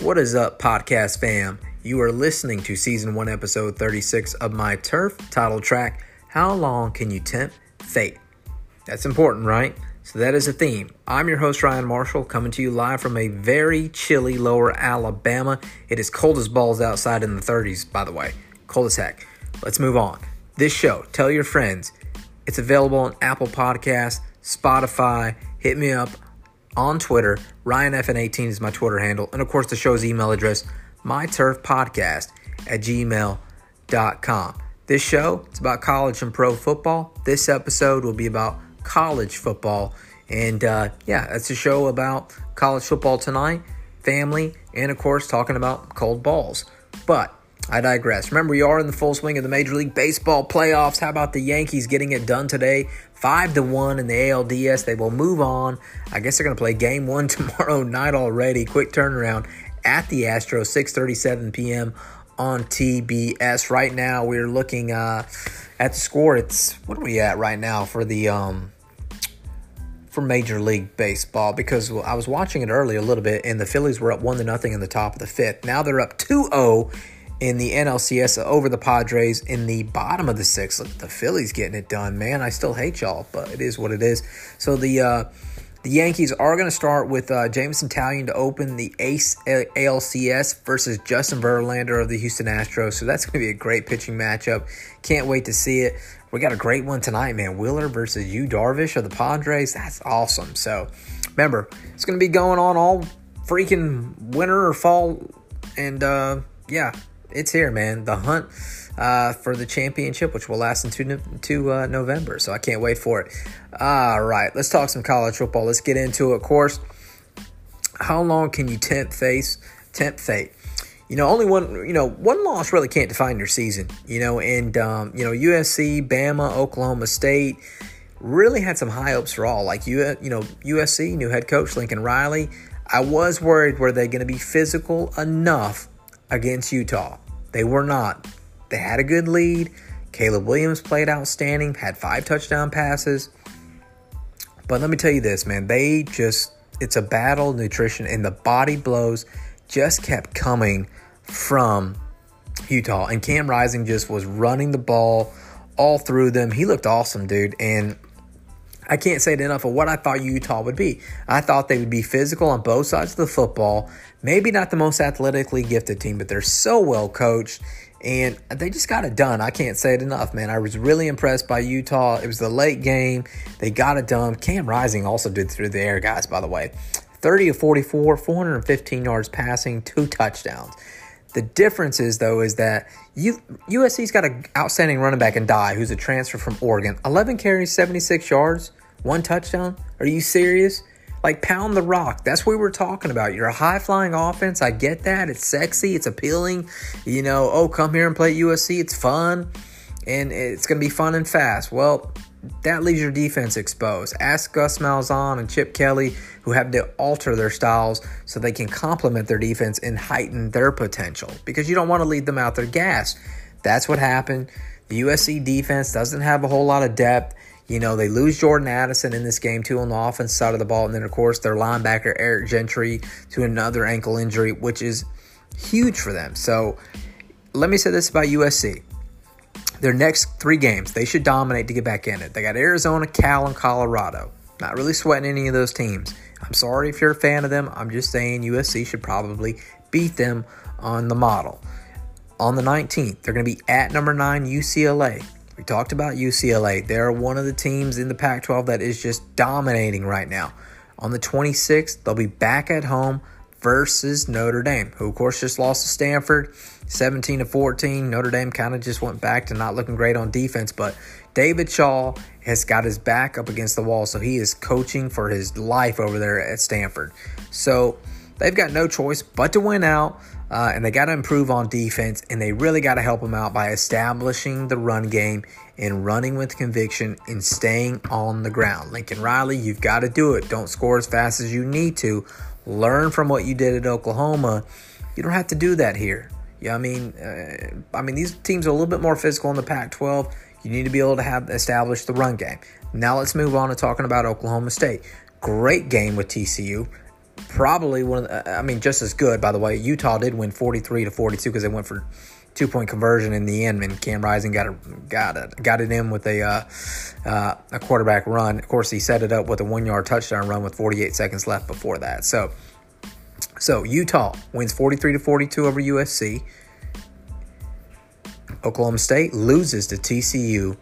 What is up, podcast fam? You are listening to season one, episode 36 of my turf title track How Long Can You Tempt Fate? That's important, right? So, that is a theme. I'm your host, Ryan Marshall, coming to you live from a very chilly lower Alabama. It is cold as balls outside in the 30s, by the way. Cold as heck. Let's move on. This show, tell your friends. It's available on Apple Podcasts, Spotify. Hit me up on Twitter. RyanFN18 is my Twitter handle. And of course, the show's email address, myturfpodcast at gmail.com. This show, it's about college and pro football. This episode will be about college football. And uh, yeah, it's a show about college football tonight, family, and of course, talking about cold balls. But I digress. Remember, we are in the full swing of the Major League Baseball playoffs. How about the Yankees getting it done today? Five to one in the ALDS. They will move on. I guess they're going to play Game One tomorrow night already. Quick turnaround at the Astros, 6:37 p.m. on TBS. Right now, we're looking uh, at the score. It's what are we at right now for the um, for Major League Baseball because I was watching it early a little bit, and the Phillies were up one to nothing in the top of the fifth. Now they're up 2-0 in the NLCS over the Padres in the bottom of the sixth. Look at the Phillies getting it done, man. I still hate y'all, but it is what it is. So the uh, the Yankees are going to start with uh, Jameson Taillon to open the Ace ALCS versus Justin Verlander of the Houston Astros. So that's going to be a great pitching matchup. Can't wait to see it. We got a great one tonight, man. Wheeler versus Yu Darvish of the Padres. That's awesome. So remember, it's going to be going on all freaking winter or fall. And uh, yeah, it's here, man. The hunt uh, for the championship, which will last into uh, November. So I can't wait for it. All right, let's talk some college football. Let's get into it. Of course, how long can you tempt face tempt fate? You know, only one. You know, one loss really can't define your season. You know, and um, you know USC, Bama, Oklahoma State really had some high hopes for all. Like you, you know, USC new head coach Lincoln Riley. I was worried were they going to be physical enough against Utah. They were not. They had a good lead. Caleb Williams played outstanding, had five touchdown passes. But let me tell you this, man, they just, it's a battle nutrition, and the body blows just kept coming from Utah. And Cam Rising just was running the ball all through them. He looked awesome, dude. And I can't say it enough of what I thought Utah would be. I thought they would be physical on both sides of the football. Maybe not the most athletically gifted team, but they're so well coached and they just got it done. I can't say it enough, man. I was really impressed by Utah. It was the late game. They got it done. Cam Rising also did through the air, guys, by the way. 30 of 44, 415 yards passing, two touchdowns. The difference is, though, is that USC's got an outstanding running back in Dye, who's a transfer from Oregon. 11 carries, 76 yards. One touchdown? Are you serious? Like pound the rock. That's what we were talking about. You're a high flying offense. I get that. It's sexy. It's appealing. You know, oh, come here and play USC. It's fun. And it's going to be fun and fast. Well, that leaves your defense exposed. Ask Gus Malzahn and Chip Kelly, who have to alter their styles so they can complement their defense and heighten their potential because you don't want to lead them out their gas. That's what happened. The USC defense doesn't have a whole lot of depth. You know, they lose Jordan Addison in this game, too, on the offense side of the ball. And then, of course, their linebacker, Eric Gentry, to another ankle injury, which is huge for them. So, let me say this about USC. Their next three games, they should dominate to get back in it. They got Arizona, Cal, and Colorado. Not really sweating any of those teams. I'm sorry if you're a fan of them. I'm just saying USC should probably beat them on the model. On the 19th, they're going to be at number nine UCLA. We talked about UCLA. They're one of the teams in the Pac 12 that is just dominating right now. On the 26th, they'll be back at home versus Notre Dame, who, of course, just lost to Stanford 17 to 14. Notre Dame kind of just went back to not looking great on defense, but David Shaw has got his back up against the wall, so he is coaching for his life over there at Stanford. So they've got no choice but to win out. Uh, and they got to improve on defense, and they really got to help them out by establishing the run game and running with conviction and staying on the ground. Lincoln Riley, you've got to do it. Don't score as fast as you need to. Learn from what you did at Oklahoma. You don't have to do that here. Yeah, I mean, uh, I mean these teams are a little bit more physical in the Pac-12. You need to be able to have establish the run game. Now let's move on to talking about Oklahoma State. Great game with TCU probably one of the, I mean, just as good, by the way. Utah did win 43 to 42 because they went for two point conversion in the end, and Cam Rising got a, got it got it in with a uh, uh, a quarterback run. Of course, he set it up with a one yard touchdown run with 48 seconds left before that. So, so Utah wins 43 to 42 over USC. Oklahoma State loses to TCU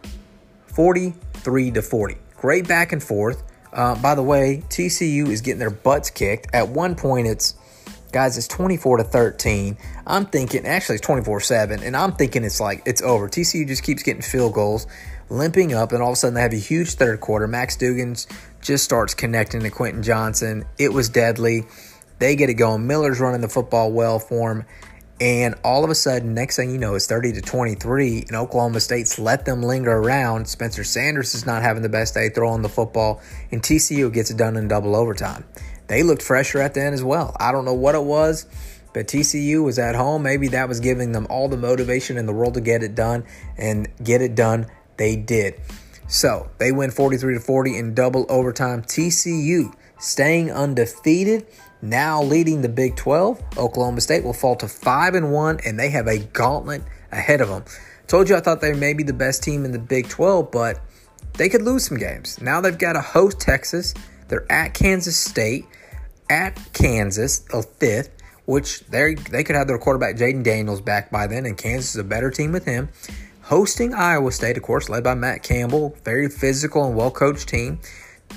43 to 40. Great back and forth. Uh, by the way, TCU is getting their butts kicked. At one point, it's guys, it's 24 to 13. I'm thinking, actually, it's 24 7, and I'm thinking it's like it's over. TCU just keeps getting field goals, limping up, and all of a sudden they have a huge third quarter. Max Duggan's just starts connecting to Quentin Johnston. It was deadly. They get it going. Miller's running the football well for him. And all of a sudden, next thing you know, it's 30 to 23, and Oklahoma State's let them linger around. Spencer Sanders is not having the best day throwing the football, and TCU gets it done in double overtime. They looked fresher at the end as well. I don't know what it was, but TCU was at home. Maybe that was giving them all the motivation in the world to get it done, and get it done, they did. So they win 43 to 40 in double overtime. TCU staying undefeated now leading the Big 12, Oklahoma State will fall to 5 and 1 and they have a gauntlet ahead of them. Told you I thought they may be the best team in the Big 12, but they could lose some games. Now they've got to host Texas. They're at Kansas State, at Kansas, the fifth, which they they could have their quarterback Jalon Daniels back by then, and Kansas is a better team with him. Hosting Iowa State, of course, led by Matt Campbell, very physical and well coached team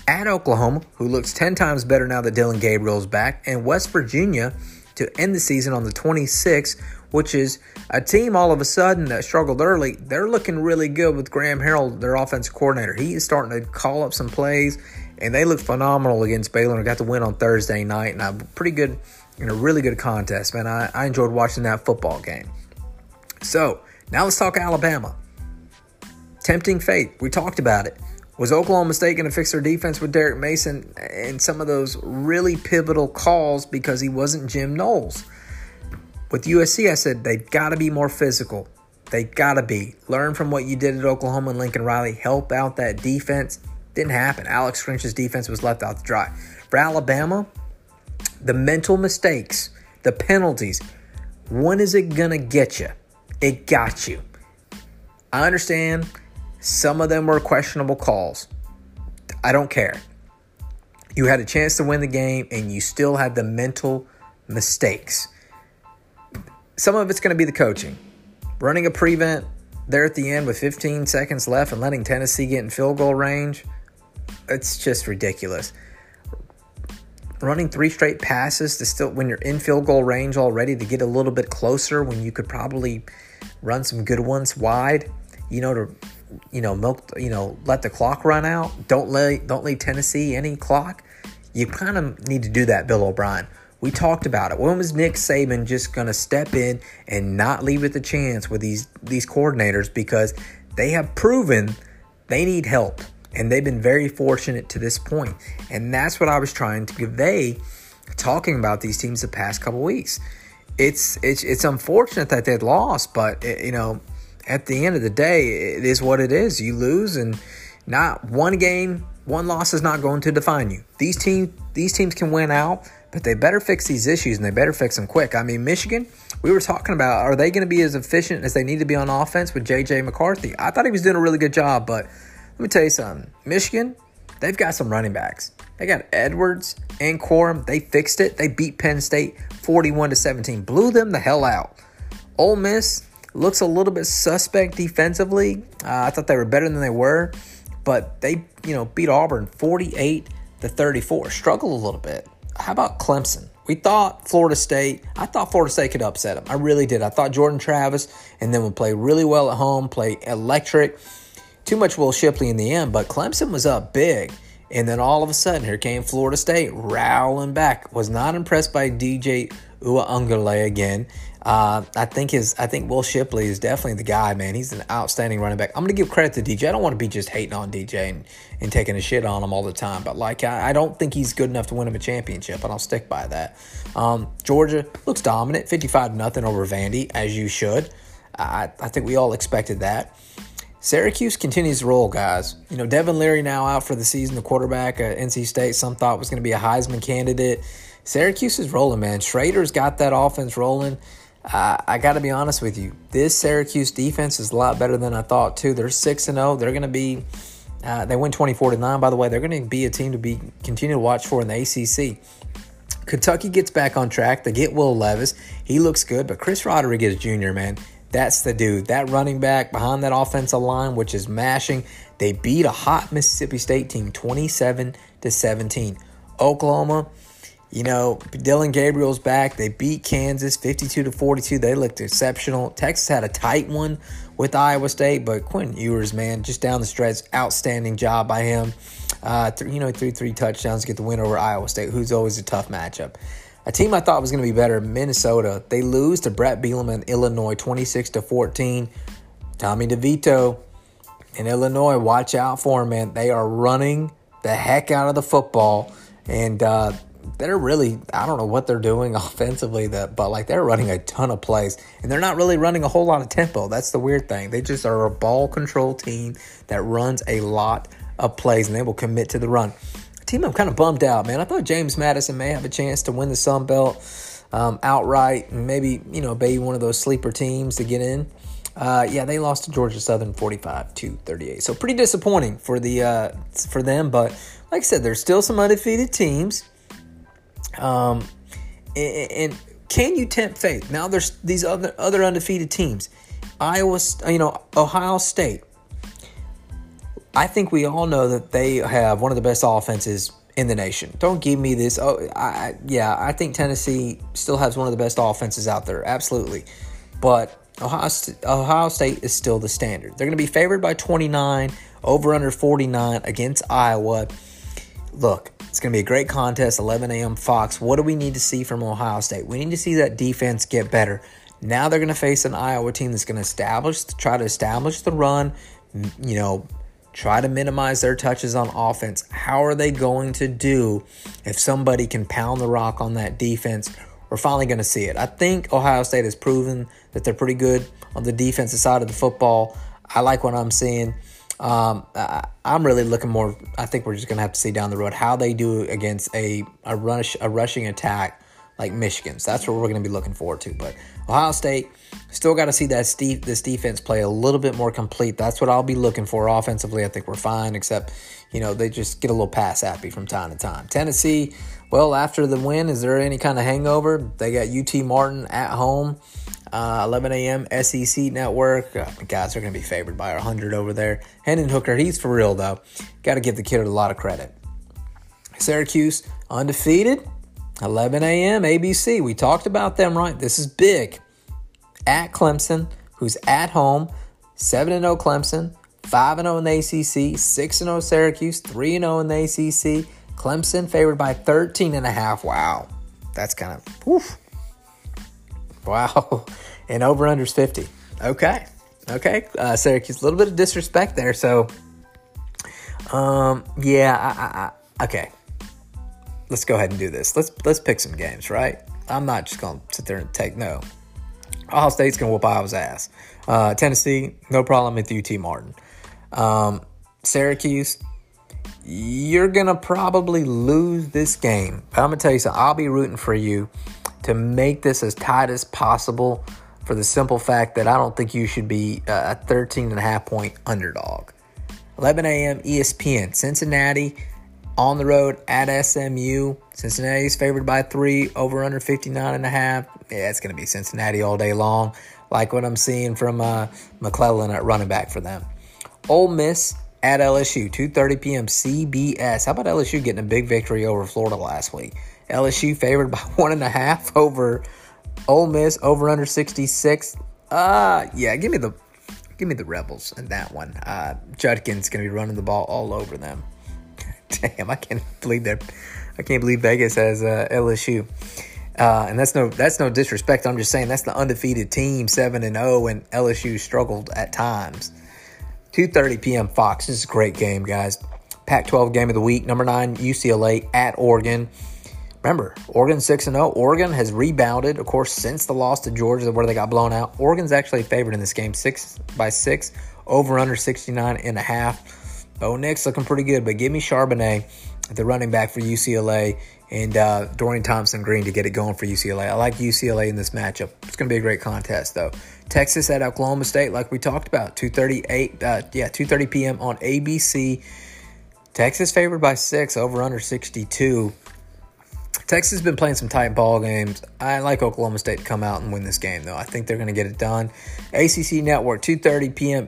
at Oklahoma, who looks 10 times better now that Dillon Gabriel is back, and West Virginia to end the season on the 26th, which is a team all of a sudden that struggled early. They're looking really good with Graham Harrell, their offensive coordinator. He is starting to call up some plays, and they look phenomenal against Baylor got the win on Thursday night. And a pretty good, you know, really good contest, man. I, I enjoyed watching that football game. So now let's talk Alabama. Tempting fate. We talked about it. Was Oklahoma State going to fix their defense with Derek Mason and some of those really pivotal calls because he wasn't Jim Knowles? With USC, I said they've got to be more physical. They got to be. Learn from what you did at Oklahoma and Lincoln Riley. Help out that defense. Didn't happen. Alex Grinch's defense was left out to dry. For Alabama, the mental mistakes, the penalties, when is it to get you? It got you. I understand some of them were questionable calls. I don't care. You had a chance to win the game and you still had the mental mistakes. Some of it's going to be the coaching. Running a prevent there at the end with 15 seconds left and letting Tennessee get in field goal range, it's just ridiculous. Running three straight passes to still when you're in field goal range already to get a little bit closer when you could probably run some good ones wide, you know, to you know, milk, you know, let the clock run out. Don't let don't leave Tennessee any clock. You kind of need to do that, Bill O'Brien. We talked about it. When was Nick Saban just going to step in and not leave it the chance with these these coordinators because they have proven they need help and they've been very fortunate to this point. And that's what I was trying to convey talking about these teams the past couple weeks. It's it's it's unfortunate that they'd lost, but it, you know at the end of the day, it is what it is. You lose, and not one game, one loss is not going to define you. These teams, these teams can win out, but they better fix these issues and they better fix them quick. I mean, Michigan, we were talking about, are they going to be as efficient as they need to be on offense with JJ McCarthy? I thought he was doing a really good job, but let me tell you something. Michigan, they've got some running backs. They got Edwards and Corum. They fixed it. They beat Penn State 41 to 17, blew them the hell out. Ole Miss, looks a little bit suspect defensively. Uh, I thought they were better than they were, but they, you know, beat Auburn 48 to 34. Struggled a little bit. How about Clemson? We thought Florida State, I thought Florida State could upset them. I really did. I thought Jordan Travis and then would play really well at home, play electric. Too much Will Shipley in the end, but Clemson was up big. And then all of a sudden, here came Florida State rowling back. Was not impressed by DJ Uiagalelei again. Uh, I think his, I think Will Shipley is definitely the guy, man. He's an outstanding running back. I'm gonna give credit to DJ. I don't want to be just hating on DJ and, and taking a shit on him all the time, but like I, I don't think he's good enough to win him a championship, and I'll stick by that. Um, Georgia looks dominant, 55 nothing over Vandy, as you should. I, I think we all expected that. Syracuse continues to roll, guys. You know, Devin Leary now out for the season, the quarterback at NC State. Some thought was going to be a Heisman candidate. Syracuse is rolling, man. Shrader's got that offense rolling. Uh, I got to be honest with you. This Syracuse defense is a lot better than I thought too. They're six and zero. They're going to be. Uh, they win twenty four to nine. By the way, they're going to be a team to be continue to watch for in the ACC. Kentucky gets back on track. They get Will Levis. He looks good, but Chris Rodriguez Jr. Man, that's the dude. That running back behind that offensive line, which is mashing. They beat a hot Mississippi State team, twenty seven to seventeen. Oklahoma you know, Dillon Gabriel's back. They beat Kansas 52 to 42. They looked exceptional. Texas had a tight one with Iowa State, but Quinn Ewers, man, just down the stretch, outstanding job by him. Uh, th- you know, threw three touchdowns to get the win over Iowa State, who's always a tough matchup. A team I thought was going to be better, Minnesota. They lose to Bret Bielema in Illinois, 26 to 14. Tommy DeVito in Illinois, watch out for him, man. They are running the heck out of the football, and uh, they're really I don't know what they're doing offensively that but like they're running a ton of plays and they're not really running a whole lot of tempo. That's the weird thing. They just are a ball control team that runs a lot of plays and they will commit to the run. Team I'm kind of bummed out, man. I thought James Madison may have a chance to win the Sun Belt um, outright and maybe, you know, be one of those sleeper teams to get in. Uh, yeah, they lost to Georgia Southern 45 to 38. So pretty disappointing for the uh, for them, but like I said, there's still some undefeated teams. Um, and, and can you tempt fate? Now there's these other other undefeated teams. Iowa, you know, Ohio State. I think we all know that they have one of the best offenses in the nation. Don't give me this. Oh, I, yeah, I think Tennessee still has one of the best offenses out there. Absolutely, but Ohio, Ohio State is still the standard. They're going to be favored by 29, over under 49 against Iowa. Look, it's going to be a great contest, 11 a.m. Fox. What do we need to see from Ohio State? We need to see that defense get better. Now they're going to face an Iowa team that's going to establish, try to establish the run, you know, try to minimize their touches on offense. How are they going to do if somebody can pound the rock on that defense? We're finally going to see it. I think Ohio State has proven that they're pretty good on the defensive side of the football. I like what I'm seeing. Um, I, am really looking more. I think we're just gonna have to see down the road how they do against a a rush a rushing attack like Michigan's. That's what we're gonna be looking forward to. But Ohio State still got to see that Steve, this defense play a little bit more complete. That's what I'll be looking for offensively. I think we're fine, except you know they just get a little pass happy from time to time. Tennessee, well, after the win, is there any kind of hangover? They got UT Martin at home. Uh, 11 a.m. SEC Network. Uh, guys are going to be favored by 100 over there. Hendon Hooker, he's for real, though. Got to give the kid a lot of credit. Syracuse, undefeated. 11 a.m. ABC. We talked about them, right? This is big. At Clemson, who's at home. 7 0 Clemson. 5 0 in the ACC. 6 0 Syracuse. 3 0 in the ACC. Clemson favored by 13 and a half. Wow. That's kind of, woof. Wow. And over unders 50. Okay. Okay. Uh, Syracuse, a little bit of disrespect there. So, um, yeah, I, I, I, okay. Let's go ahead and do this. Let's let's pick some games, right? I'm not just gonna sit there and take no. Ohio State's gonna whoop Iowa's ass. Uh, Tennessee, no problem with UT Martin. Um, Syracuse, you're gonna probably lose this game. I'm gonna tell you something. I'll be rooting for you to make this as tight as possible for the simple fact that I don't think you should be a 13 and a half point underdog. 11 a.m. ESPN, Cincinnati on the road at SMU. Cincinnati's favored by three, over under 59 and a half. Yeah, it's going to be Cincinnati all day long, like what I'm seeing from uh, McClelland at running back for them. Ole Miss at LSU, 2:30 p.m. CBS. How about LSU getting a big victory over Florida last week? LSU favored by one and a half over Ole Miss over under 66. Uh yeah, give me the give me the Rebels in that one. Uh Judkins gonna be running the ball all over them. Damn, I can't believe that. I can't believe Vegas has uh, LSU. Uh, and that's no that's no disrespect. I'm just saying that's the undefeated team, seven and zero, and LSU struggled at times. 2:30 p.m. Fox. This is a great game, guys. Pac-12 game of the week. Number nine UCLA at Oregon. Remember, Oregon 6 0. Oregon has rebounded, of course, since the loss to Georgia where they got blown out. Oregon's actually favored in this game, 6 by 6 over under 69 and a half. Bo Nix looking pretty good, but give me Charbonnet, the running back for UCLA, and uh, Dorian Thompson Green to get it going for UCLA. I like UCLA in this matchup. It's going to be a great contest, though. Texas at Oklahoma State, like we talked about, 2:38, uh, yeah, 2:30 p.m. on ABC. Texas favored by six, over under 62. Texas has been playing some tight ball games. I like Oklahoma State to come out and win this game, though. I think they're going to get it done. ACC Network, 2:30 p.m.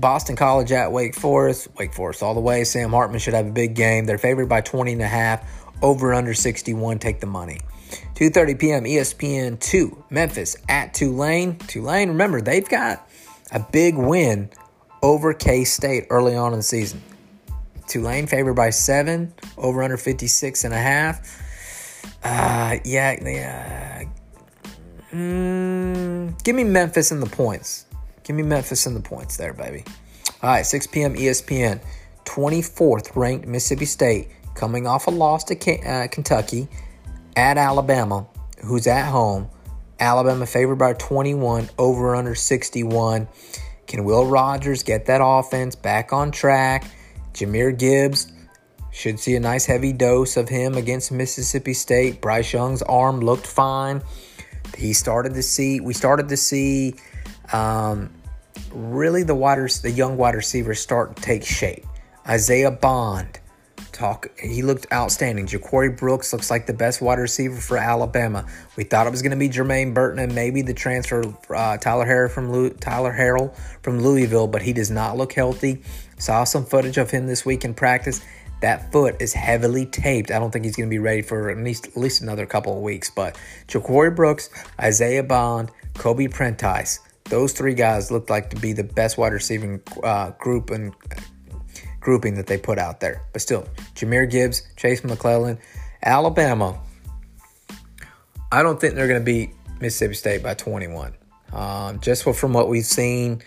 Boston College at Wake Forest. Wake Forest all the way. Sam Hartman should have a big game. They're favored by 20 and a half. Over under 61. Take the money. 2:30 p.m. ESPN 2. Memphis at Tulane. Tulane, remember they've got a big win over K State early on in the season. Tulane favored by seven. Over under 56 and a half. Uh, yeah, yeah. Mm, give me Memphis in the points. Give me Memphis in the points there, baby. All right, 6 p.m. ESPN. 24th ranked Mississippi State coming off a loss to uh, Kentucky at Alabama, who's at home. Alabama favored by 21, over under 61. Can Will Rogers get that offense back on track? Jahmyr Gibbs should see a nice heavy dose of him against Mississippi State. Bryce Young's arm looked fine. He started to see. We started to see um, really the wide, the young wide receivers start to take shape. Isaiah Bond, talk. He looked outstanding. Ja'Corey Brooks looks like the best wide receiver for Alabama. We thought it was going to be Jermaine Burton and maybe the transfer uh, Tyler Harrell from Tyler Harrell from Louisville, but he does not look healthy. Saw some footage of him this week in practice. That foot is heavily taped. I don't think he's going to be ready for at least at least another couple of weeks. But Ja'Corey Brooks, Isaiah Bond, Kobe Prentice, those three guys looked like to be the best wide receiving uh, group and grouping that they put out there. But still, Jahmyr Gibbs, Jase McClellan, Alabama. I don't think they're going to beat Mississippi State by 21. Um, just from what we've seen,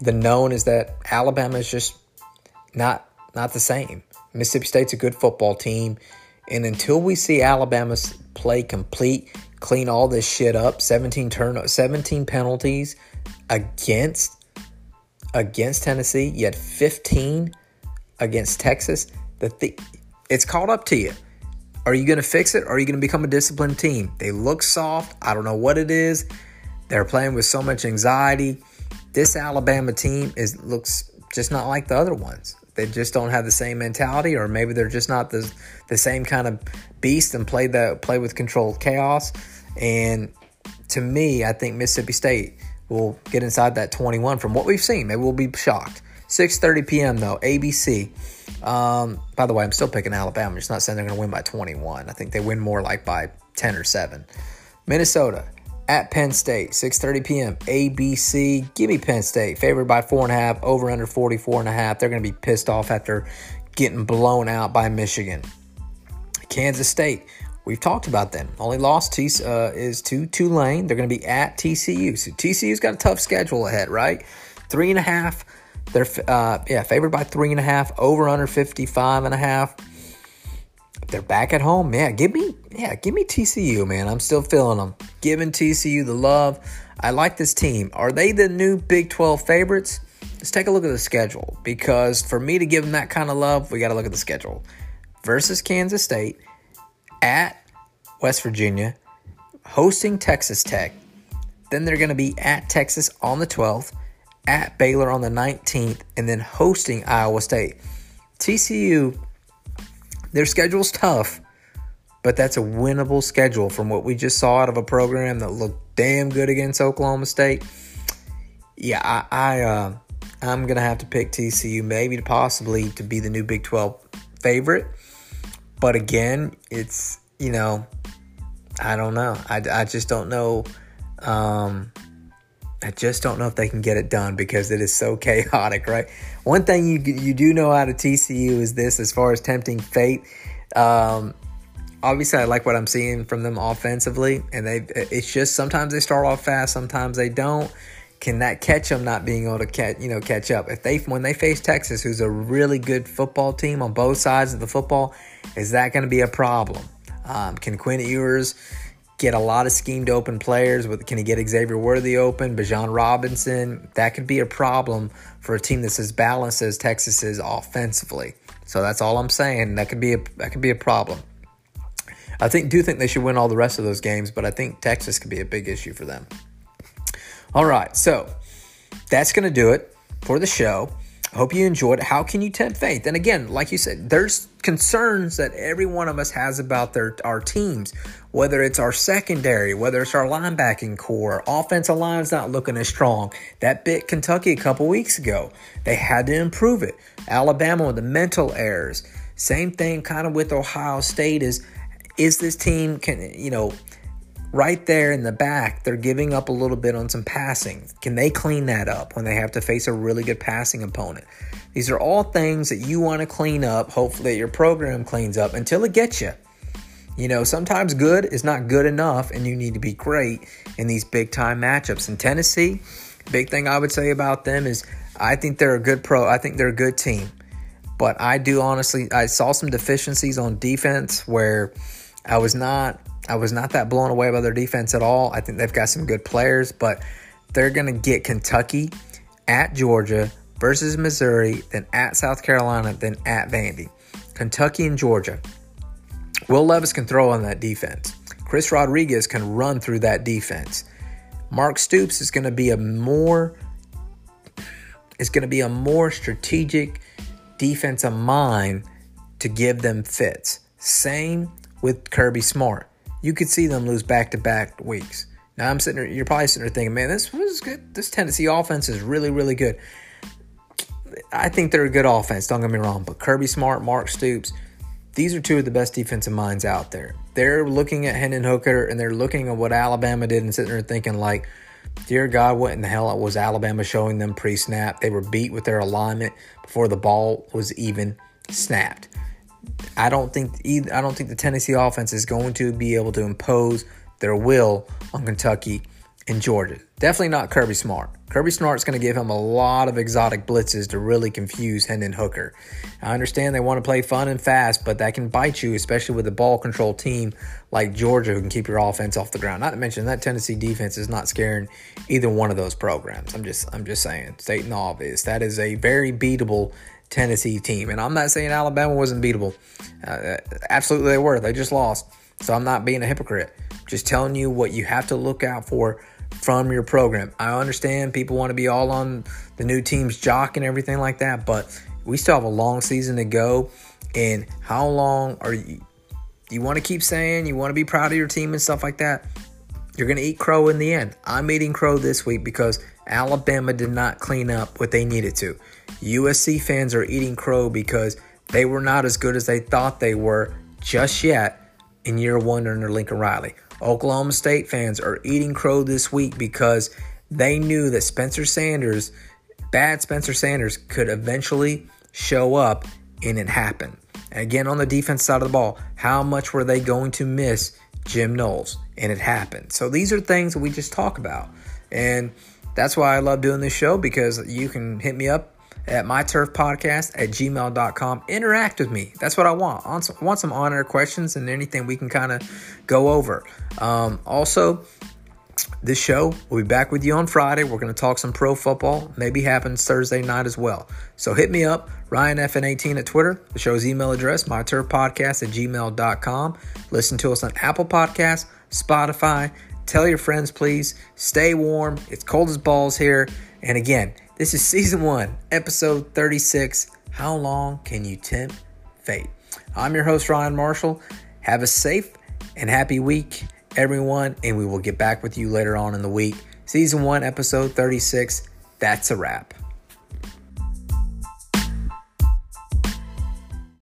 the known is that Alabama is just not not the same. Mississippi State's a good football team. And until we see Alabama's play complete, clean all this shit up, 17 turn 17 penalties against against Tennessee, yet 15 against Texas, the, it's caught up to you. Are you going to fix it are you going to become a disciplined team? They look soft. I don't know what it is. They're playing with so much anxiety. This Alabama team is looks just not like the other ones. They just don't have the same mentality, or maybe they're just not the the same kind of beast and play the play with controlled chaos. And to me, I think Mississippi State will get inside that 21 from what we've seen. Maybe we'll be shocked. 6:30 p.m. though, ABC. Um, by the way, I'm still picking Alabama. Just not saying they're going to win by 21. I think they win more like by 10 or 7. Minnesota at Penn State, 6:30 p.m. ABC. Give me Penn State, favored by four and a half, over under 44 and a half. They're going to be pissed off after getting blown out by Michigan. Kansas State, we've talked about them. Only loss to, uh, is to Tulane. They're going to be at TCU. So TCU's got a tough schedule ahead, right? Three and a half. They're uh, yeah favored by three and a half, over under 55 and a half they're back at home. Yeah, give me yeah, give me TCU, man. I'm still feeling them. Giving TCU the love. I like this team. Are they the new Big 12 favorites? Let's take a look at the schedule because for me to give them that kind of love, we got to look at the schedule. Versus Kansas State at West Virginia, hosting Texas Tech. Then they're going to be at Texas on the 12th, at Baylor on the 19th, and then hosting Iowa State. TCU their schedule's tough, but that's a winnable schedule from what we just saw out of a program that looked damn good against Oklahoma State. Yeah, I, I uh, I'm gonna have to pick TCU maybe to possibly to be the new Big 12 favorite. But again, it's you know, I don't know. I, I just don't know. Um, I just don't know if they can get it done because it is so chaotic, right? One thing you you do know out of TCU is this, as far as tempting fate. Um, obviously, I like what I'm seeing from them offensively, and they it's just sometimes they start off fast, sometimes they don't. Can that catch them not being able to catch you know catch up? If they when they face Texas, who's a really good football team on both sides of the football, is that going to be a problem? Um, can Quinn Ewers? Get a lot of schemed open players. With can he get Xavier Worthy open, Bijan Robinson? That could be a problem for a team that's as balanced as Texas is offensively. So that's all I'm saying. That could be a that could be a problem. I think do think they should win all the rest of those games, but I think Texas could be a big issue for them. All right, so that's to do it for the show. Hope you enjoyed. How can you tempt faith? And again, like you said, there's concerns that every one of us has about their our teams, whether it's our secondary, whether it's our linebacking core, offensive line's not looking as strong. That bit Kentucky a couple weeks ago. They had to improve it. Alabama with the mental errors. Same thing kind of with Ohio State is is this team can you know right there in the back, they're giving up a little bit on some passing. Can they clean that up when they have to face a really good passing opponent? These are all things that you want to clean up. Hopefully, that your program cleans up until it gets you. You know, sometimes good is not good enough, and you need to be great in these big time matchups. In Tennessee, big thing I would say about them is I think they're a good pro. I think they're a good team. But I do honestly, I saw some deficiencies on defense where I was not I was not that blown away by their defense at all. I think they've got some good players, but they're going to get Kentucky at Georgia versus Missouri, then at South Carolina, then at Vandy. Kentucky and Georgia. Will Levis can throw on that defense. Chris Rodriguez can run through that defense. Mark Stoops is going to be a more is going to be a more strategic defensive mind to give them fits. Same with Kirby Smart you could see them lose back to back weeks. Now I'm sitting there, you're probably sitting there thinking, man, this was good. This Tennessee offense is really, really good. I think they're a good offense, don't get me wrong, but Kirby Smart, Mark Stoops, these are two of the best defensive minds out there. They're looking at Hendon Hooker and they're looking at what Alabama did and sitting there thinking, like, dear God, what in the hell was Alabama showing them pre snap? They were beat with their alignment before the ball was even snapped. I don't think either, I don't think the Tennessee offense is going to be able to impose their will on Kentucky and Georgia. Definitely not Kirby Smart. Kirby Smart's going to give him a lot of exotic blitzes to really confuse Hendon Hooker. I understand they want to play fun and fast, but that can bite you, especially with a ball control team like Georgia who can keep your offense off the ground. Not to mention that Tennessee defense is not scaring either one of those programs. I'm just I'm just saying, stating the obvious. That is a very beatable Tennessee team. And I'm not saying Alabama wasn't beatable. Uh, absolutely, they were. They just lost. So I'm not being a hypocrite. Just telling you what you have to look out for from your program. I understand people want to be all on the new team's jock and everything like that, but we still have a long season to go. And how long are you? You want to keep saying you want to be proud of your team and stuff like that. You're going to eat crow in the end. I'm eating crow this week because Alabama did not clean up what they needed to. USC fans are eating crow because they were not as good as they thought they were just yet in year one under Lincoln Riley. Oklahoma State fans are eating crow this week because they knew that Spencer Sanders, bad Spencer Sanders, could eventually show up and it happened. Again, on the defense side of the ball, how much were they going to miss Jim Knowles? And it happened. So these are things that we just talk about. And that's why I love doing this show because you can hit me up at myturfpodcast at gmail.com. Interact with me. That's what I want. I want some honor questions and anything we can kind of go over. Um, also, this show will be back with you on Friday. We're going to talk some pro football. Maybe happens Thursday night as well. So hit me up, RyanFN18 at Twitter. The show's email address, myturfpodcast at gmail.com. Listen to us on Apple Podcasts, Spotify. Tell your friends, please. Stay warm. It's cold as balls here. And again, this is season one, episode 36. How long can you tempt fate? I'm your host, Ryan Marshall. Have a safe and happy week, everyone, and we will get back with you later on in the week. Season one, episode 36. That's a wrap.